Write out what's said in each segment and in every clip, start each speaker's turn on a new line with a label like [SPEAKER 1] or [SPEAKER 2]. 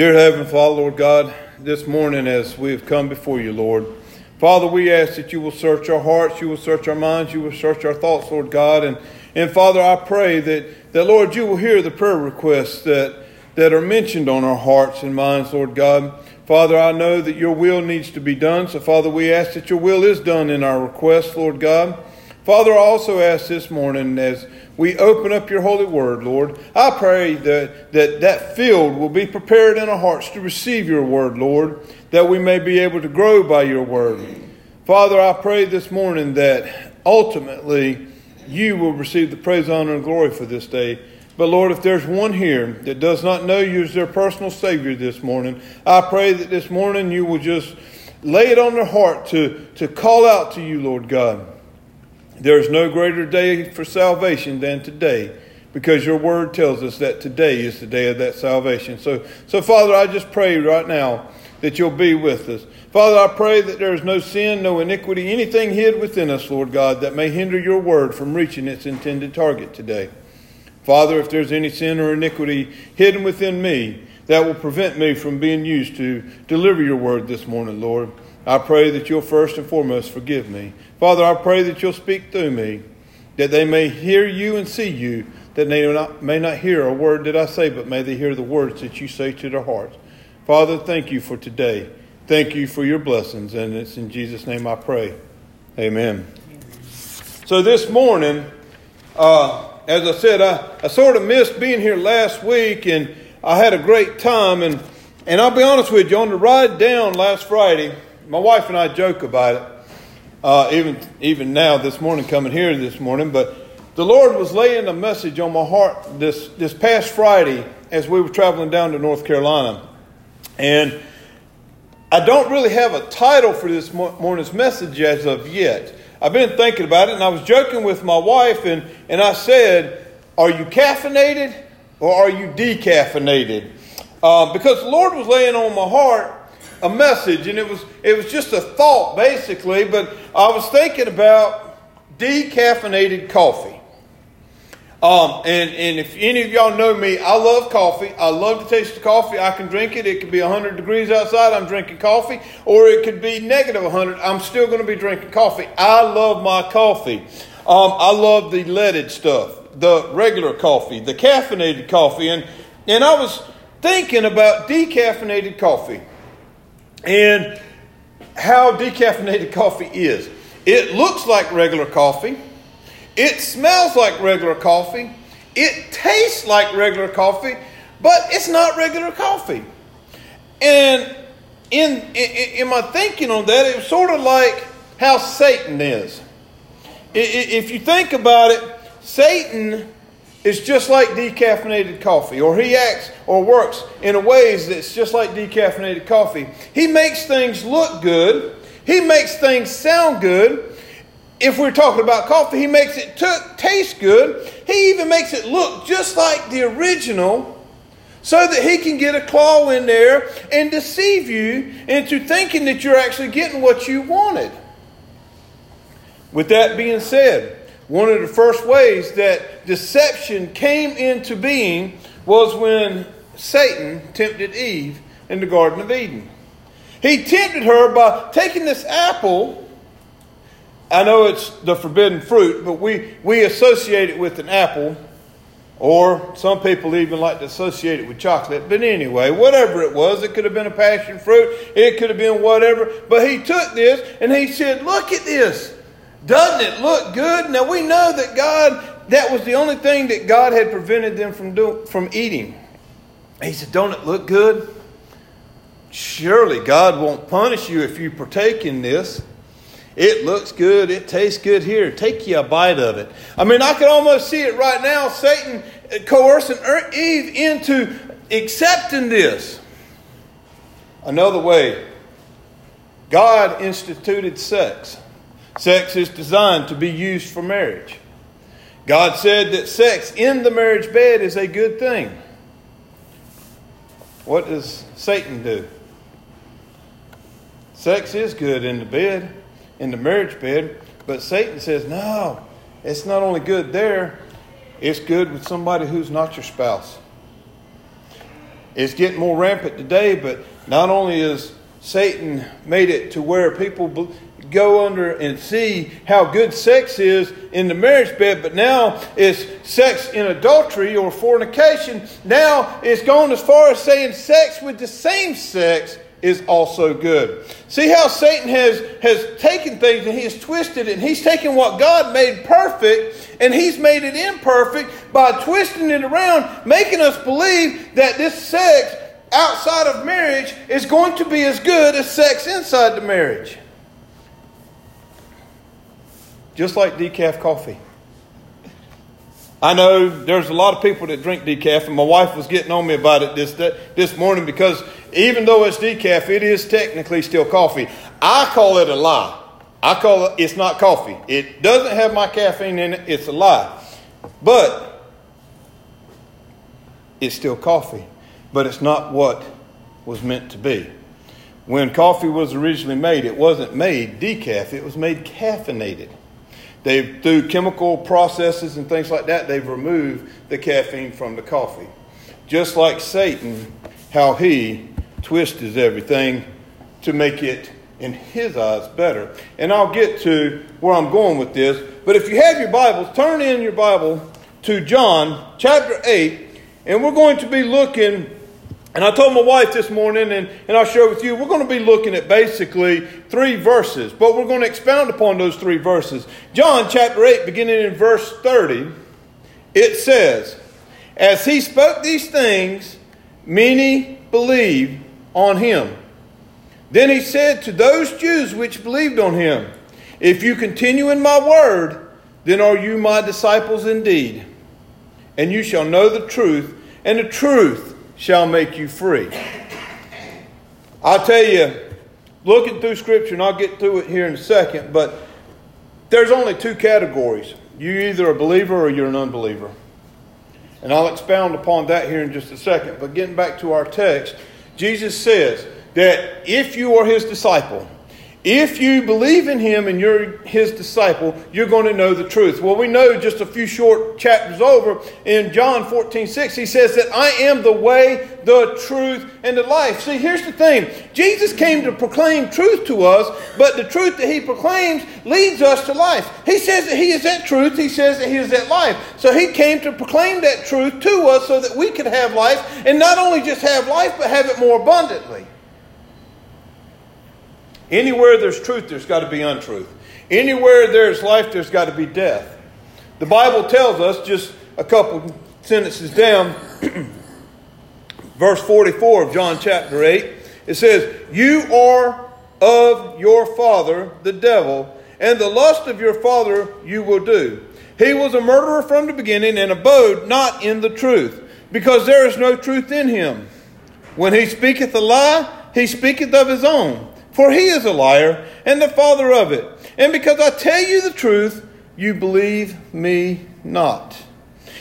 [SPEAKER 1] Dear Heavenly Father, Lord God, this morning as we have come before you, Lord, Father, we ask that you will search our hearts, you will search our minds, you will search our thoughts, Lord God. And, and Father, I pray that, that, Lord, you will hear the prayer requests that, that are mentioned on our hearts and minds, Lord God. Father, I know that your will needs to be done. So, Father, we ask that your will is done in our requests, Lord God. Father, I also ask this morning as we open up your holy word, Lord, I pray that, that that field will be prepared in our hearts to receive your word, Lord, that we may be able to grow by your word. Father, I pray this morning that ultimately you will receive the praise, honor, and glory for this day. But Lord, if there's one here that does not know you as their personal Savior this morning, I pray that this morning you will just lay it on their heart to, to call out to you, Lord God. There is no greater day for salvation than today because your word tells us that today is the day of that salvation. So, so Father, I just pray right now that you'll be with us. Father, I pray that there is no sin, no iniquity, anything hid within us, Lord God, that may hinder your word from reaching its intended target today. Father, if there's any sin or iniquity hidden within me that will prevent me from being used to deliver your word this morning, Lord, I pray that you'll first and foremost forgive me. Father, I pray that you'll speak through me, that they may hear you and see you, that they may not, may not hear a word that I say, but may they hear the words that you say to their hearts. Father, thank you for today. Thank you for your blessings, and it's in Jesus' name I pray. Amen. So this morning, uh, as I said, I, I sort of missed being here last week, and I had a great time. And, and I'll be honest with you, on the ride down last Friday, my wife and I joke about it uh, even even now this morning coming here this morning. But the Lord was laying a message on my heart this this past Friday as we were traveling down to North Carolina, and I don't really have a title for this morning's message as of yet. I've been thinking about it, and I was joking with my wife, and and I said, "Are you caffeinated or are you decaffeinated?" Uh, because the Lord was laying on my heart a message, and it was it was just a thought basically. But I was thinking about decaffeinated coffee. Um, and, and if any of y'all know me, I love coffee. I love the taste of coffee. I can drink it. It could be 100 degrees outside. I'm drinking coffee. Or it could be negative 100. I'm still going to be drinking coffee. I love my coffee. Um, I love the leaded stuff, the regular coffee, the caffeinated coffee. And, and I was thinking about decaffeinated coffee and how decaffeinated coffee is. It looks like regular coffee. It smells like regular coffee. It tastes like regular coffee, but it's not regular coffee. And in, in, in my thinking on that, it was sort of like how Satan is. If you think about it, Satan is just like decaffeinated coffee, or he acts or works in ways that's just like decaffeinated coffee. He makes things look good, he makes things sound good. If we're talking about coffee, he makes it t- taste good. He even makes it look just like the original so that he can get a claw in there and deceive you into thinking that you're actually getting what you wanted. With that being said, one of the first ways that deception came into being was when Satan tempted Eve in the Garden of Eden. He tempted her by taking this apple. I know it's the forbidden fruit, but we, we associate it with an apple, or some people even like to associate it with chocolate. But anyway, whatever it was, it could have been a passion fruit, it could have been whatever. But he took this and he said, Look at this. Doesn't it look good? Now we know that God, that was the only thing that God had prevented them from, do, from eating. He said, Don't it look good? Surely God won't punish you if you partake in this. It looks good. It tastes good here. Take you a bite of it. I mean, I can almost see it right now. Satan coercing er-, Eve into accepting this. Another way, God instituted sex. Sex is designed to be used for marriage. God said that sex in the marriage bed is a good thing. What does Satan do? Sex is good in the bed, in the marriage bed, but Satan says, no, it's not only good there, it's good with somebody who's not your spouse. it's getting more rampant today, but not only is Satan made it to where people go under and see how good sex is in the marriage bed, but now it's sex in adultery or fornication. Now it's gone as far as saying sex with the same sex is also good. See how Satan has, has taken things and he has twisted it, and he's taken what God made perfect and he's made it imperfect by twisting it around, making us believe that this sex outside of marriage is going to be as good as sex inside the marriage. Just like decaf coffee. I know there's a lot of people that drink decaf, and my wife was getting on me about it this, this morning because even though it's decaf, it is technically still coffee. I call it a lie. I call it, it's not coffee. It doesn't have my caffeine in it, it's a lie. But it's still coffee, but it's not what was meant to be. When coffee was originally made, it wasn't made decaf, it was made caffeinated. They've, through chemical processes and things like that, they've removed the caffeine from the coffee. Just like Satan, how he twists everything to make it, in his eyes, better. And I'll get to where I'm going with this. But if you have your Bibles, turn in your Bible to John chapter 8, and we're going to be looking and I told my wife this morning, and, and I'll share with you, we're going to be looking at basically three verses, but we're going to expound upon those three verses. John chapter 8, beginning in verse 30, it says, As he spoke these things, many believed on him. Then he said to those Jews which believed on him, If you continue in my word, then are you my disciples indeed. And you shall know the truth, and the truth shall make you free. I'll tell you, looking through Scripture, and I'll get through it here in a second, but there's only two categories. You're either a believer or you're an unbeliever. And I'll expound upon that here in just a second. But getting back to our text, Jesus says that if you are his disciple, if you believe in him and you're his disciple, you're going to know the truth. Well, we know just a few short chapters over in John 14, 6, he says that I am the way, the truth, and the life. See, here's the thing Jesus came to proclaim truth to us, but the truth that he proclaims leads us to life. He says that he is that truth, he says that he is that life. So he came to proclaim that truth to us so that we could have life, and not only just have life, but have it more abundantly. Anywhere there's truth, there's got to be untruth. Anywhere there's life, there's got to be death. The Bible tells us, just a couple sentences down, verse 44 of John chapter 8, it says, You are of your father, the devil, and the lust of your father you will do. He was a murderer from the beginning and abode not in the truth, because there is no truth in him. When he speaketh a lie, he speaketh of his own for he is a liar and the father of it. And because I tell you the truth, you believe me not.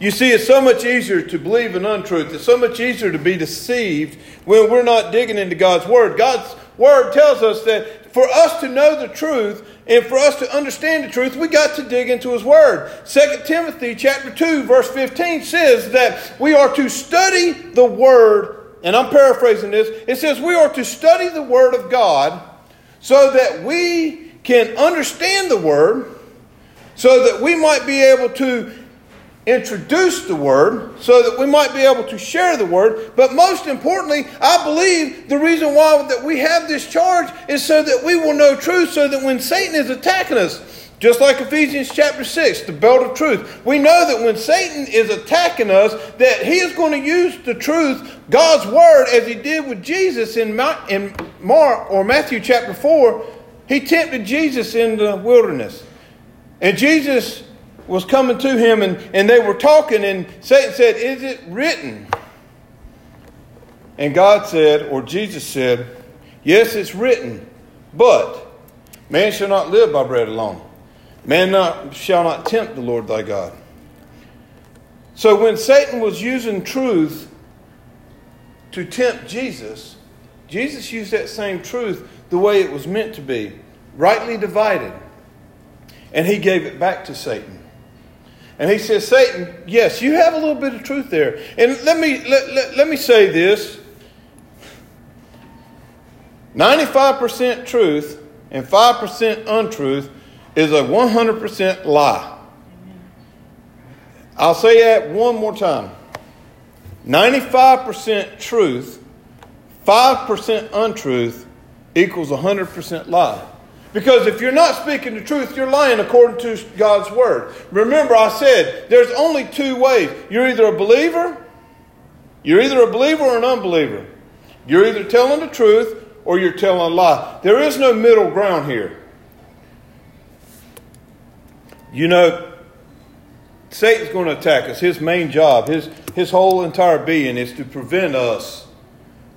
[SPEAKER 1] You see, it's so much easier to believe an untruth. It's so much easier to be deceived when we're not digging into God's Word. God's Word tells us that for us to know the truth and for us to understand the truth, we got to dig into His Word. 2 Timothy chapter 2, verse 15 says that we are to study the Word and I'm paraphrasing this, it says we are to study the Word of God so that we can understand the Word, so that we might be able to introduce the Word, so that we might be able to share the Word. But most importantly, I believe the reason why that we have this charge is so that we will know truth, so that when Satan is attacking us, just like Ephesians chapter 6, the belt of truth. We know that when Satan is attacking us, that he is going to use the truth, God's word, as he did with Jesus in, Mark or Matthew chapter 4. He tempted Jesus in the wilderness. And Jesus was coming to him and, and they were talking, and Satan said, Is it written? And God said, or Jesus said, Yes, it's written, but man shall not live by bread alone Man not, shall not tempt the Lord thy God. So when Satan was using truth to tempt Jesus, Jesus used that same truth the way it was meant to be, rightly divided. And he gave it back to Satan. And he says, Satan, yes, you have a little bit of truth there. And let me, let, let, let me say this 95% truth and 5% untruth is a 100% lie. I'll say that one more time 95% truth, 5% untruth equals 100% lie. Because if you're not speaking the truth, you're lying according to God's word. Remember, I said there's only two ways. You're either a believer, you're either a believer or an unbeliever. You're either telling the truth or you're telling a lie. There is no middle ground here. You know, Satan's going to attack us. His main job, his, his whole entire being is to prevent us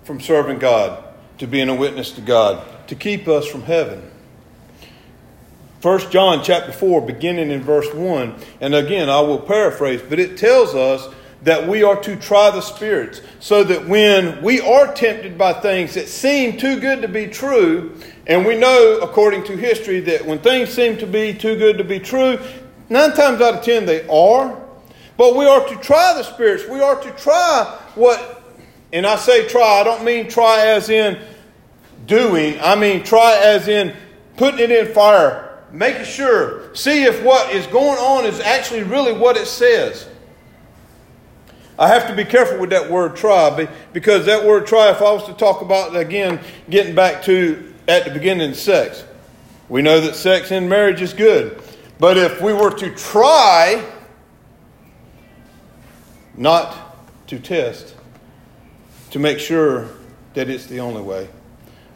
[SPEAKER 1] from serving God, to being a witness to God, to keep us from heaven. 1 John chapter 4, beginning in verse 1, and again, I will paraphrase, but it tells us that we are to try the spirits, so that when we are tempted by things that seem too good to be true, and we know, according to history, that when things seem to be too good to be true, nine times out of ten they are. But we are to try the spirits. We are to try what, and I say try, I don't mean try as in doing, I mean try as in putting it in fire making sure, see if what is going on is actually really what it says. I have to be careful with that word try because that word try, if I was to talk about again, getting back to at the beginning, sex. We know that sex in marriage is good. But if we were to try not to test, to make sure that it's the only way,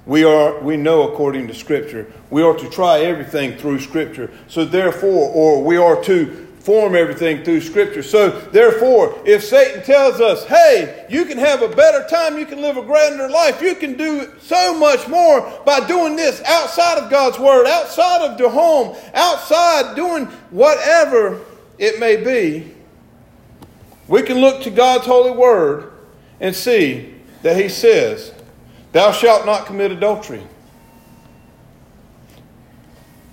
[SPEAKER 1] we, are, we know according to Scripture, we are to try everything through Scripture. So, therefore, or we are to form everything through Scripture. So, therefore, if Satan tells us, hey, you can have a better time, you can live a grander life, you can do so much more by doing this outside of God's Word, outside of the home, outside doing whatever it may be, we can look to God's holy Word and see that He says, Thou shalt not commit adultery.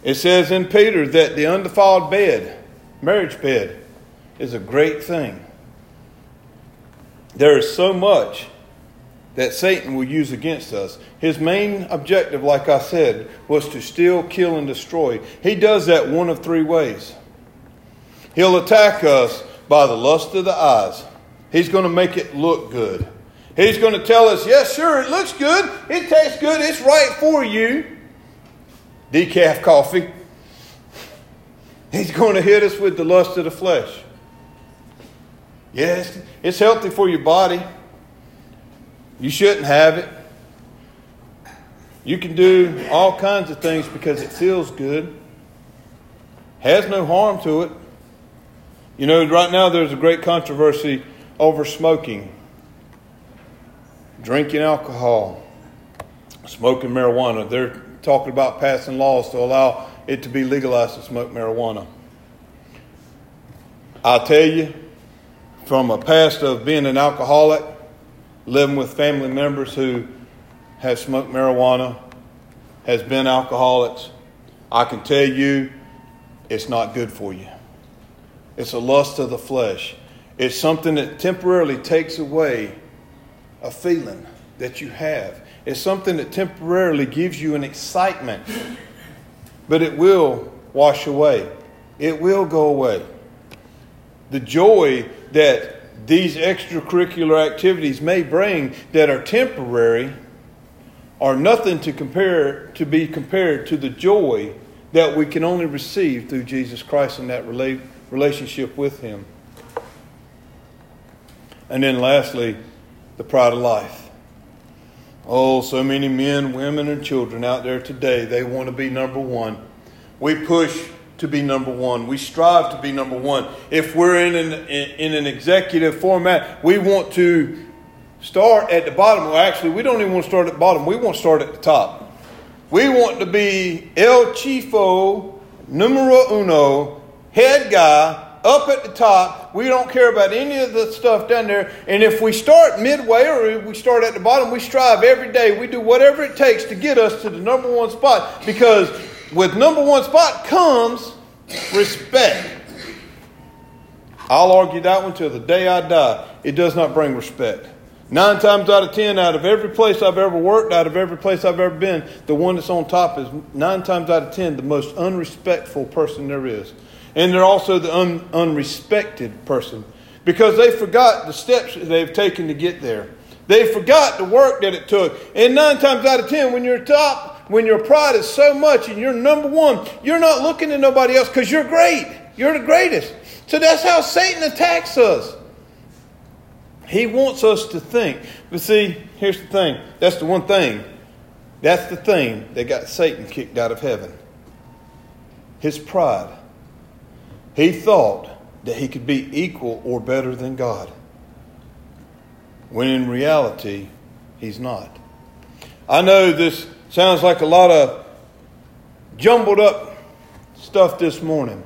[SPEAKER 1] It says in Peter that the undefiled bed, marriage bed, is a great thing. There is so much that Satan will use against us. His main objective, like I said, was to steal, kill, and destroy. He does that one of three ways. He'll attack us by the lust of the eyes. He's going to make it look good. He's going to tell us, yes, sure, it looks good. It tastes good. It's right for you. Decaf coffee. He's going to hit us with the lust of the flesh. Yes, it's healthy for your body. You shouldn't have it. You can do all kinds of things because it feels good. Has no harm to it. You know, right now there's a great controversy over smoking drinking alcohol, smoking marijuana. They're talking about passing laws to allow it to be legalized to smoke marijuana. I tell you, from a past of being an alcoholic, living with family members who have smoked marijuana, has been alcoholics, I can tell you it's not good for you. It's a lust of the flesh. It's something that temporarily takes away a feeling that you have. It's something that temporarily gives you an excitement, but it will wash away. It will go away. The joy that these extracurricular activities may bring that are temporary are nothing to compare to be compared to the joy that we can only receive through Jesus Christ and that relationship with him. And then lastly, the pride of life. Oh, so many men, women, and children out there today, they want to be number one. We push to be number one. We strive to be number one. If we're in an, in an executive format, we want to start at the bottom. Well, actually, we don't even want to start at the bottom. We want to start at the top. We want to be El Chifo, numero uno, head guy, up at the top. We don't care about any of the stuff down there. And if we start midway or we start at the bottom, we strive every day. We do whatever it takes to get us to the number one spot because with number one spot comes respect. I'll argue that one till the day I die. It does not bring respect. Nine times out of ten, out of every place I've ever worked, out of every place I've ever been, the one that's on top is nine times out of ten the most unrespectful person there is. And they're also the un, unrespected person because they forgot the steps they've taken to get there. They forgot the work that it took. And nine times out of ten, when you're top, when your pride is so much and you're number one, you're not looking at nobody else because you're great. You're the greatest. So that's how Satan attacks us. He wants us to think. But see, here's the thing that's the one thing. That's the thing that got Satan kicked out of heaven his pride. He thought that he could be equal or better than God, when in reality, he's not. I know this sounds like a lot of jumbled up stuff this morning,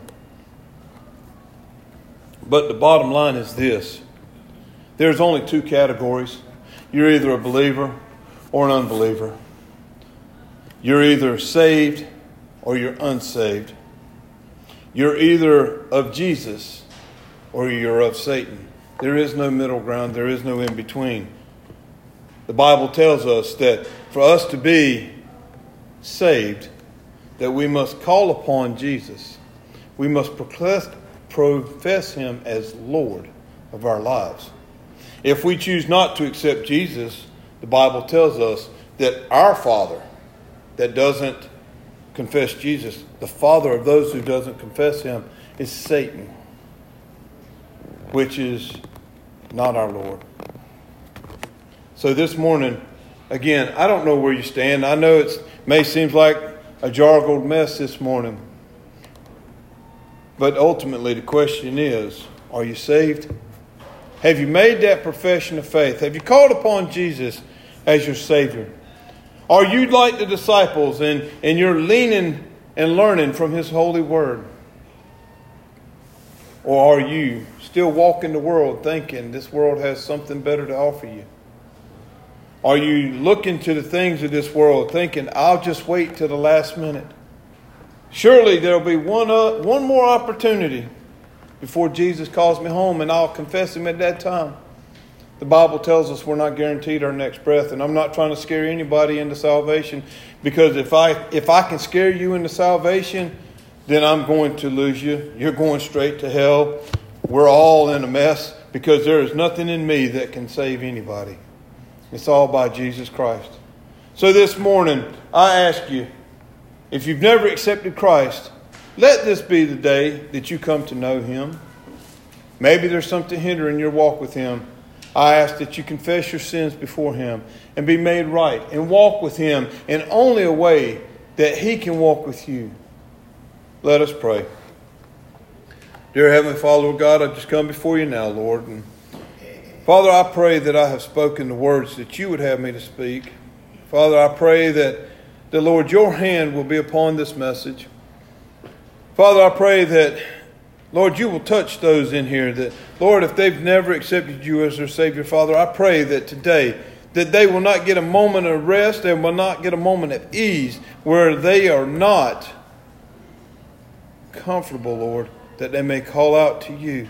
[SPEAKER 1] but the bottom line is this there's only two categories you're either a believer or an unbeliever, you're either saved or you're unsaved. You're either of Jesus or you're of Satan. There is no middle ground, there is no in between. The Bible tells us that for us to be saved, that we must call upon Jesus. We must profess him as Lord of our lives. If we choose not to accept Jesus, the Bible tells us that our Father that doesn't confess Jesus, the father of those who doesn't confess him is Satan, which is not our Lord. So this morning, again, I don't know where you stand. I know it may seem like a jargled mess this morning. But ultimately, the question is are you saved? Have you made that profession of faith? Have you called upon Jesus as your Savior? Are you like the disciples and, and you're leaning and learning from His holy word? Or are you still walking the world thinking this world has something better to offer you? Are you looking to the things of this world thinking, I'll just wait till the last minute? Surely there'll be one, uh, one more opportunity before Jesus calls me home, and I'll confess Him at that time. The Bible tells us we're not guaranteed our next breath, and I'm not trying to scare anybody into salvation because if I if I can scare you into salvation, then I'm going to lose you. You're going straight to hell. We're all in a mess because there is nothing in me that can save anybody. It's all by Jesus Christ. So this morning, I ask you, if you've never accepted Christ, let this be the day that you come to know Him. Maybe there's something hindering your walk with Him. I ask that you confess your sins before Him and be made right and walk with Him in only a way that He can walk with you. Let us pray. Dear Heavenly Father, God, I just come before you now, Lord. And Father, I pray that I have spoken the words that you would have me to speak. Father, I pray that the Lord, your hand will be upon this message. Father, I pray that, Lord, you will touch those in here that, Lord, if they've never accepted you as their Savior, Father, I pray that today, that they will not get a moment of rest, and will not get a moment of ease where they are not comfortable, Lord, that they may call out to you.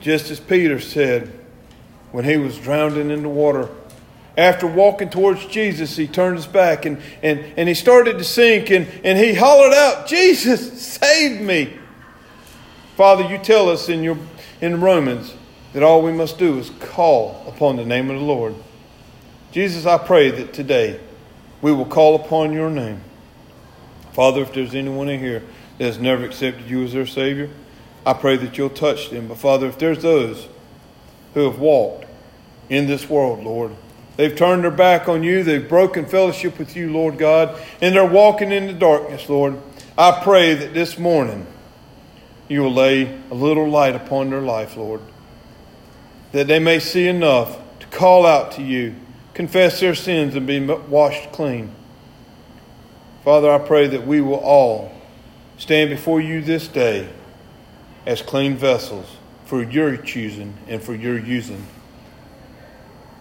[SPEAKER 1] Just as Peter said when he was drowning in the water, after walking towards Jesus, he turned his back and, and, and he started to sink and, and he hollered out, Jesus, save me. Father, you tell us in, your, in Romans that all we must do is call upon the name of the Lord. Jesus, I pray that today we will call upon your name. Father, if there's anyone in here that has never accepted you as their Savior, I pray that you'll touch them. But Father, if there's those who have walked in this world, Lord, They've turned their back on you. They've broken fellowship with you, Lord God, and they're walking in the darkness, Lord. I pray that this morning you will lay a little light upon their life, Lord, that they may see enough to call out to you, confess their sins, and be washed clean. Father, I pray that we will all stand before you this day as clean vessels for your choosing and for your using.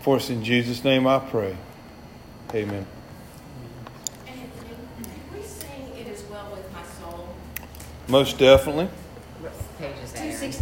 [SPEAKER 1] For us in Jesus' name I pray. Amen. Most definitely.
[SPEAKER 2] Page is that?